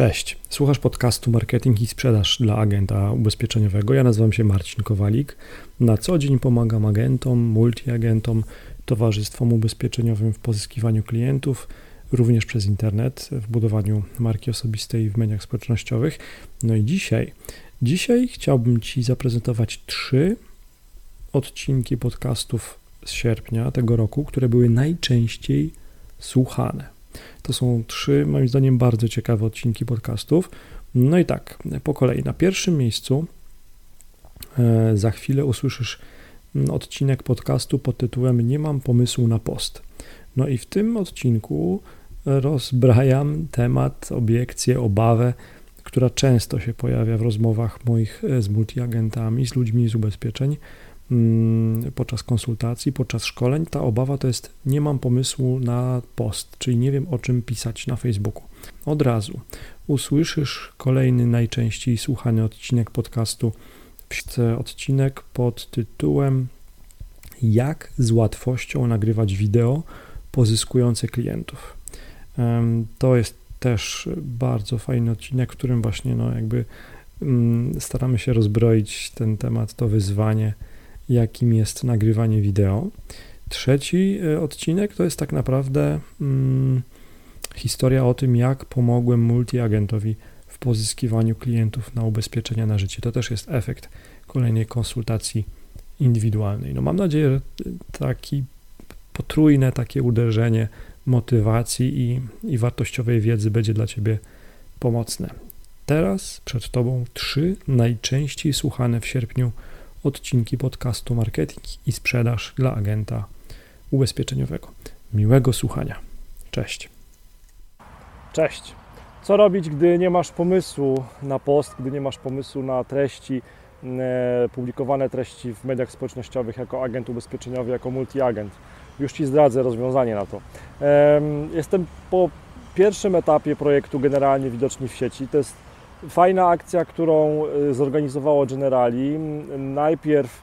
Cześć, słuchasz podcastu Marketing i Sprzedaż dla agenta ubezpieczeniowego. Ja nazywam się Marcin Kowalik. Na co dzień pomagam agentom, multiagentom, towarzystwom ubezpieczeniowym w pozyskiwaniu klientów, również przez internet, w budowaniu marki osobistej w mediach społecznościowych. No i dzisiaj, dzisiaj chciałbym Ci zaprezentować trzy odcinki podcastów z sierpnia tego roku, które były najczęściej słuchane. To są trzy, moim zdaniem, bardzo ciekawe odcinki podcastów. No i tak, po kolei. Na pierwszym miejscu e, za chwilę usłyszysz mm, odcinek podcastu pod tytułem Nie mam pomysłu na post. No i w tym odcinku rozbrajam temat, obiekcję, obawę, która często się pojawia w rozmowach moich e, z multiagentami, z ludźmi z ubezpieczeń podczas konsultacji, podczas szkoleń, ta obawa to jest nie mam pomysłu na post, czyli nie wiem o czym pisać na Facebooku. Od razu usłyszysz kolejny najczęściej słuchany odcinek podcastu, odcinek pod tytułem Jak z łatwością nagrywać wideo pozyskujące klientów. To jest też bardzo fajny odcinek, w którym właśnie no jakby mm, staramy się rozbroić ten temat, to wyzwanie jakim jest nagrywanie wideo. Trzeci e, odcinek to jest tak naprawdę hmm, historia o tym, jak pomogłem multiagentowi w pozyskiwaniu klientów na ubezpieczenia na życie. To też jest efekt kolejnej konsultacji indywidualnej. No mam nadzieję, że taki potrójne takie uderzenie motywacji i, i wartościowej wiedzy będzie dla Ciebie pomocne. Teraz przed Tobą trzy najczęściej słuchane w sierpniu odcinki podcastu Marketing i Sprzedaż dla agenta ubezpieczeniowego. Miłego słuchania. Cześć. Cześć. Co robić, gdy nie masz pomysłu na post, gdy nie masz pomysłu na treści, e, publikowane treści w mediach społecznościowych jako agent ubezpieczeniowy, jako multiagent? Już Ci zdradzę rozwiązanie na to. Jestem po pierwszym etapie projektu generalnie widoczni w sieci. To jest Fajna akcja, którą y, zorganizowało Generali. Najpierw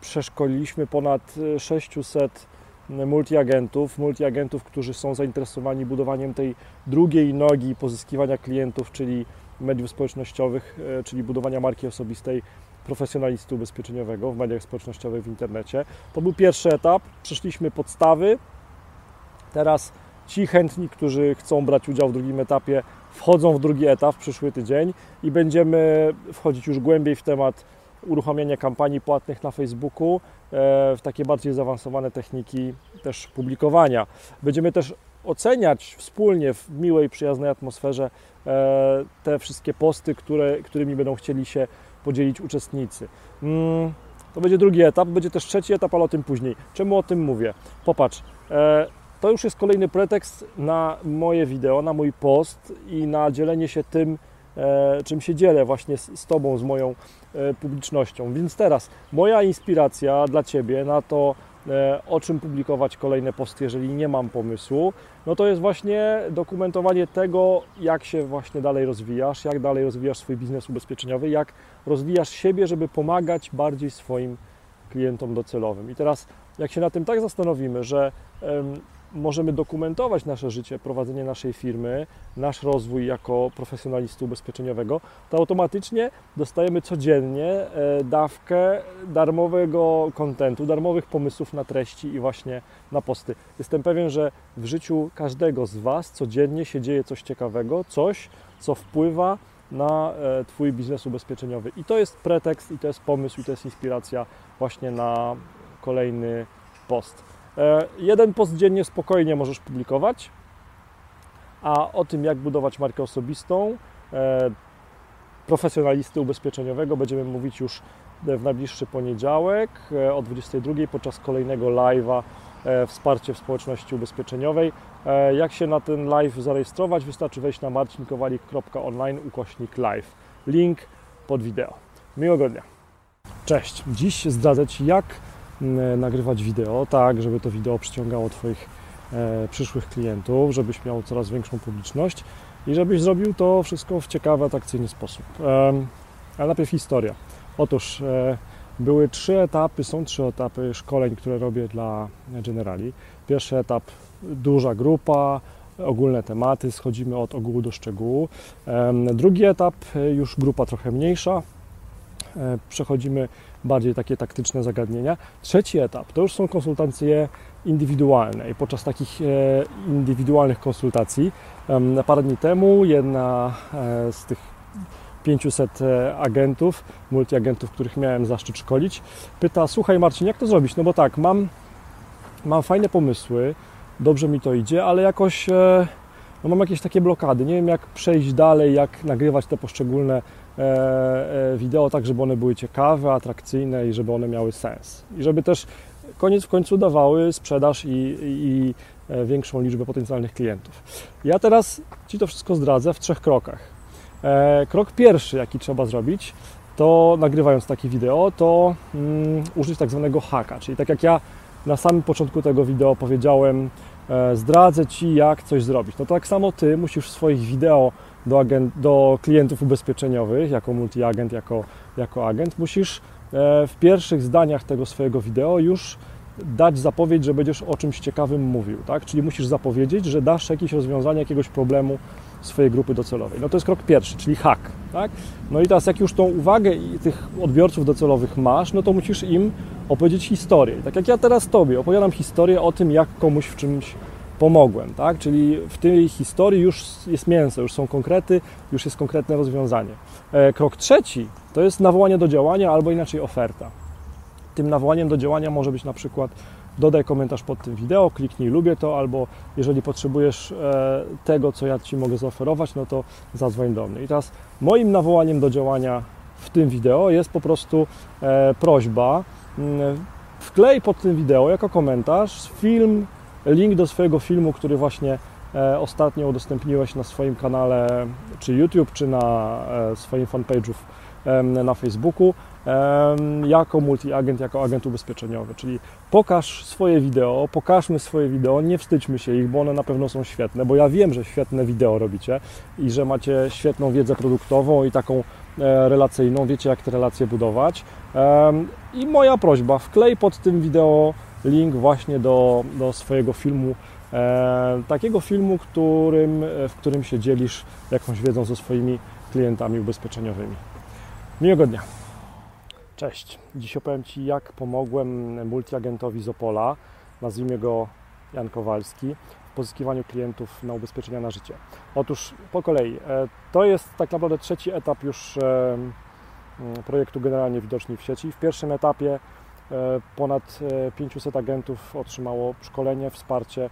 przeszkoliliśmy ponad 600 multiagentów, multiagentów, którzy są zainteresowani budowaniem tej drugiej nogi pozyskiwania klientów, czyli mediów społecznościowych, y, czyli budowania marki osobistej profesjonalisty ubezpieczeniowego w mediach społecznościowych w internecie. To był pierwszy etap. Przeszliśmy podstawy. Teraz ci chętni, którzy chcą brać udział w drugim etapie, wchodzą w drugi etap w przyszły tydzień i będziemy wchodzić już głębiej w temat uruchamiania kampanii płatnych na Facebooku, e, w takie bardziej zaawansowane techniki też publikowania. Będziemy też oceniać wspólnie w miłej, przyjaznej atmosferze e, te wszystkie posty, które, którymi będą chcieli się podzielić uczestnicy. Mm, to będzie drugi etap, będzie też trzeci etap, ale o tym później. Czemu o tym mówię? Popatrz, e, to już jest kolejny pretekst na moje wideo, na mój post i na dzielenie się tym, e, czym się dzielę właśnie z, Tobą, z moją e, publicznością. Więc teraz moja inspiracja dla Ciebie na to, e, o czym publikować kolejne posty, jeżeli nie mam pomysłu, no to jest właśnie dokumentowanie tego, jak się właśnie dalej rozwijasz, jak dalej rozwijasz swój biznes ubezpieczeniowy, jak rozwijasz siebie, żeby pomagać bardziej swoim klientom docelowym. I teraz, jak się na tym tak zastanowimy, że możemy dokumentować nasze życie, prowadzenie naszej firmy, nasz rozwój jako profesjonalisty ubezpieczeniowego, to automatycznie dostajemy codziennie e, dawkę darmowego kontentu, darmowych pomysłów na treści i właśnie na posty. Jestem pewien, że w życiu każdego z Was codziennie się dzieje coś ciekawego, coś, co wpływa na e, Twój biznes ubezpieczeniowy. I to jest pretekst, i to jest pomysł, i to jest inspiracja właśnie na kolejny post. E, jeden post dziennie spokojnie możesz publikować, a o tym, jak budować markę osobistą e, profesjonalisty ubezpieczeniowego będziemy mówić już w najbliższy poniedziałek e, o 22 podczas kolejnego live'a Wsparcie w społeczności ubezpieczeniowej. Jak się na ten live zarejestrować? Wystarczy wejść na marcinkowalik.online ukośnik live. Link pod wideo. Miłego dnia. Cześć. Dziś zdradzę Ci, jak nagrywać wideo, tak, żeby to wideo przyciągało Twoich e, przyszłych klientów, żebyś miał coraz większą publiczność i żebyś zrobił to wszystko w ciekawy, atrakcyjny sposób. E, ale najpierw historia. Otóż e, były trzy etapy, są trzy etapy szkoleń, które robię dla generali. Pierwszy etap duża grupa, ogólne tematy, schodzimy od ogółu do szczegółu. Drugi etap, już grupa trochę mniejsza, przechodzimy bardziej takie taktyczne zagadnienia. Trzeci etap to już są konsultacje indywidualne i podczas takich indywidualnych konsultacji parę dni temu jedna z tych 500 e, agentów, multiagentów, których miałem zaszczyt szkolić, pyta, słuchaj Marcin, jak to zrobić? No bo tak, mam, mam fajne pomysły, dobrze mi to idzie, ale jakoś e, no mam jakieś takie blokady, nie wiem jak przejść dalej, jak nagrywać te poszczególne e, wideo tak, żeby one były ciekawe, atrakcyjne i żeby one miały sens. I żeby też koniec w końcu dawały sprzedaż i, i większą liczbę potencjalnych klientów. Ja teraz Ci to wszystko zdradzę w trzech krokach. E, krok pierwszy, jaki trzeba zrobić, to nagrywając takie wideo, to um, użyć tak zwanego haka, czyli tak jak ja na samym początku tego wideo powiedziałem, e, zdradzę Ci, jak coś zrobić. No tak samo Ty musisz w swoich wideo do, agent, do klientów ubezpieczeniowych, jako multiagent, jako, jako agent, musisz e, w pierwszych zdaniach tego swojego wideo już dać zapowiedź, że będziesz o czymś ciekawym mówił, tak? Czyli musisz zapowiedzieć, że dasz jakieś rozwiązanie jakiegoś problemu swojej grupy docelowej. No to jest krok pierwszy, czyli hack. Tak? No i teraz jak już tą uwagę tych odbiorców docelowych masz, no to musisz im opowiedzieć historię. tak jak ja teraz Tobie opowiadam historię o tym, jak komuś w czymś pomogłem, tak? Czyli w tej historii już jest mięso, już są konkrety, już jest konkretne rozwiązanie. E, krok trzeci to jest nawołanie do działania albo inaczej oferta. Tym nawołaniem do działania może być na przykład dodaj komentarz pod tym wideo, kliknij lubię to, albo jeżeli potrzebujesz e, tego, co ja Ci mogę zaoferować, no to zadzwoń do mnie. I teraz moim nawołaniem do działania w tym wideo jest po prostu e, prośba, mm, wklej pod tym wideo jako komentarz film, link do swojego filmu, który właśnie e, ostatnio udostępniłeś na swoim kanale, czy YouTube, czy na swoim fanpage'u na Facebooku jako multiagent, jako agent ubezpieczeniowy. Czyli pokaż swoje wideo, pokażmy swoje wideo, nie wstydźmy się ich, bo one na pewno są świetne, bo ja wiem, że świetne wideo robicie i że macie świetną wiedzę produktową i taką e, relacyjną, wiecie jak te relacje budować. I moja prośba, wklej pod tym wideo link właśnie do, do swojego filmu, e, takiego filmu, którym, w którym się dzielisz jakąś wiedzą ze swoimi klientami ubezpieczeniowymi. Miłego dnia. Cześć. Dziś opowiem Ci, jak pomogłem multiagentowi z Opola, nazwijmy go Jan Kowalski, w pozyskiwaniu klientów na ubezpieczenia na życie. Otóż po kolei, e, to jest tak naprawdę trzeci etap już e, projektu generalnie widoczni w sieci. W pierwszym etapie e, ponad 500 agentów otrzymało szkolenie, wsparcie.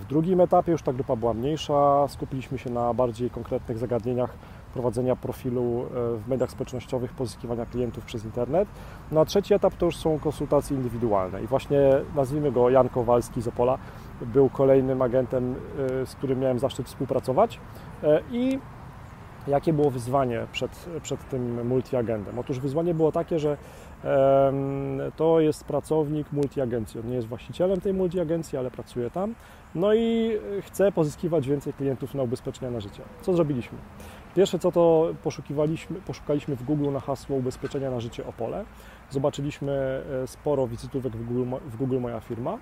W drugim etapie już ta grupa była mniejsza, skupiliśmy się na bardziej konkretnych zagadnieniach prowadzenia profilu e, w mediach społecznościowych, pozyskiwania klientów przez internet. No a trzeci etap to już są konsultacje indywidualne i właśnie nazwijmy go Jan Kowalski z Opola, był kolejnym agentem, e, z którym miałem zaszczyt współpracować e, i jakie było wyzwanie przed, przed tym multiagentem? Otóż wyzwanie było takie, że to jest pracownik multiagencji. On nie jest właścicielem tej multiagencji, ale pracuje tam. No i chce pozyskiwać więcej klientów na ubezpieczenia na życie. Co zrobiliśmy? Pierwsze co to poszukiwaliśmy, poszukaliśmy w Google na hasło ubezpieczenia na życie Opole. Zobaczyliśmy e, sporo wizytówek w Google, w Google Moja Firma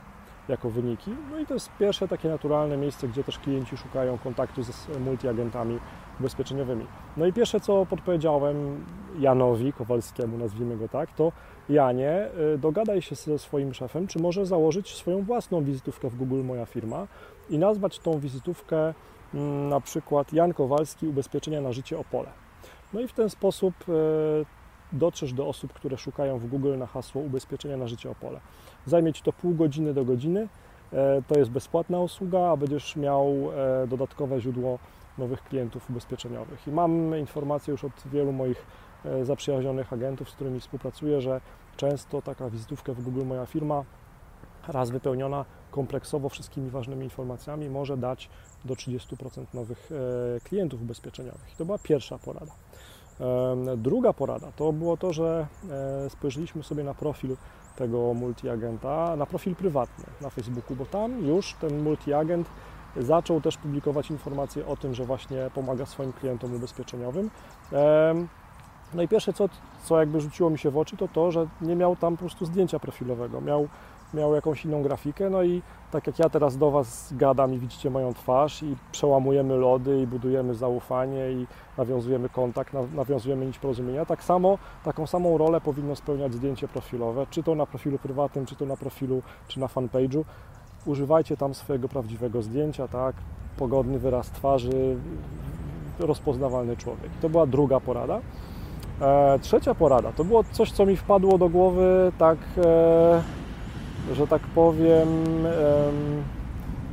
jako wyniki. No i to jest pierwsze takie naturalne miejsce, gdzie też klienci szukają kontaktu z multiagentami ubezpieczeniowymi. No i pierwsze, co podpowiedziałem Janowi Kowalskiemu, nazwijmy go tak, to Janie, e, dogadaj się ze swoim szefem, czy może założyć swoją własną wizytówkę w Google Moja Firma i nazwać tą wizytówkę Mm, na przykład Jan Kowalski, ubezpieczenia na życie Opole. No i w ten sposób e, dotrzesz do osób, które szukają w Google na hasło ubezpieczenia na życie Opole. Zajmie Ci to pół godziny do godziny. E, to jest bezpłatna usługa, a będziesz miał e, dodatkowe źródło nowych klientów ubezpieczeniowych. I mam informacje już od wielu moich zaprzyjaźnionych agentów, z którymi współpracuję, że często taka wizytówka w Google Moja Firma, raz wypełniona kompleksowo wszystkimi ważnymi informacjami, może dać do 30% nowych e, klientów ubezpieczeniowych. I to była pierwsza porada. Druga porada to było to, że e, spojrzeliśmy sobie na profil tego multiagenta, na profil prywatny na Facebooku, bo tam już ten multiagent zaczął też publikować informacje o tym, że właśnie pomaga swoim klientom ubezpieczeniowym. No i pierwsze, co, co jakby rzuciło mi się w oczy, to to, że nie miał tam po prostu zdjęcia profilowego. Miał miał jakąś inną grafikę, no i tak jak ja teraz do Was gadam i widzicie moją twarz i przełamujemy lody i budujemy zaufanie i nawiązujemy kontakt, nawiązujemy nić porozumienia, tak samo, taką samą rolę powinno spełniać zdjęcie profilowe, czy to na profilu prywatnym, czy to na profilu, czy na fanpage'u. Używajcie tam swojego prawdziwego zdjęcia, tak, pogodny wyraz twarzy, rozpoznawalny człowiek. To była druga porada. E, trzecia porada to było coś, co mi wpadło do głowy tak, e, że tak powiem,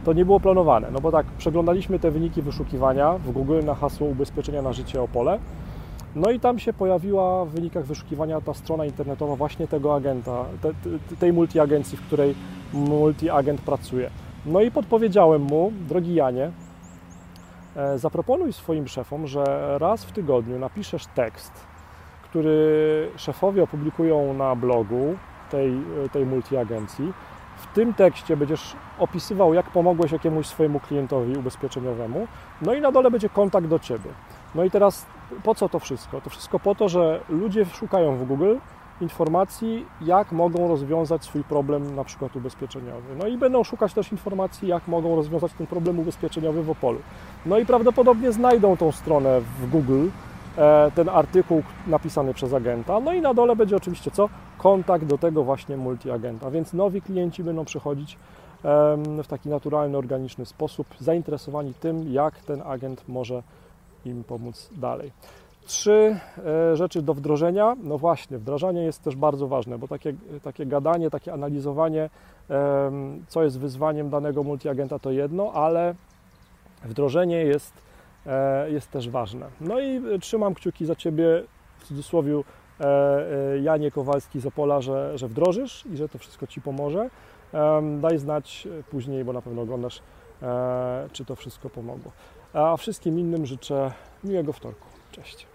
to nie było planowane, no bo tak, przeglądaliśmy te wyniki wyszukiwania w Google na hasło ubezpieczenia na życie Opole, no i tam się pojawiła w wynikach wyszukiwania ta strona internetowa właśnie tego agenta, te, tej multiagencji, w której multiagent pracuje. No i podpowiedziałem mu, drogi Janie, e, zaproponuj swoim szefom, że raz w tygodniu napiszesz tekst, który szefowie opublikują na blogu tej, tej multiagencji. W tym tekście będziesz opisywał, jak pomogłeś jakiemuś swojemu klientowi ubezpieczeniowemu, no i na dole będzie kontakt do Ciebie. No i teraz po co to wszystko? To wszystko po to, że ludzie szukają w Google informacji, jak mogą rozwiązać swój problem na przykład ubezpieczeniowy. No i będą szukać też informacji, jak mogą rozwiązać ten problem ubezpieczeniowy w Opolu. No i prawdopodobnie znajdą tą stronę w Google, ten artykuł napisany przez agenta. No i na dole będzie oczywiście co? Kontakt do tego właśnie multiagenta. Więc nowi klienci będą przychodzić w taki naturalny, organiczny sposób, zainteresowani tym, jak ten agent może im pomóc dalej. Trzy e, rzeczy do wdrożenia. No właśnie, wdrażanie jest też bardzo ważne, bo takie, takie gadanie, takie analizowanie, co jest wyzwaniem danego multiagenta, to jedno, ale wdrożenie jest, e, jest też ważne. No i trzymam kciuki za Ciebie, w cudzysłowie e, Janie Kowalski z Opola, że, że wdrożysz i że to wszystko Ci pomoże. Daj znać później, bo na pewno oglądasz, czy to wszystko pomogło. A wszystkim innym życzę miłego wtorku. Cześć.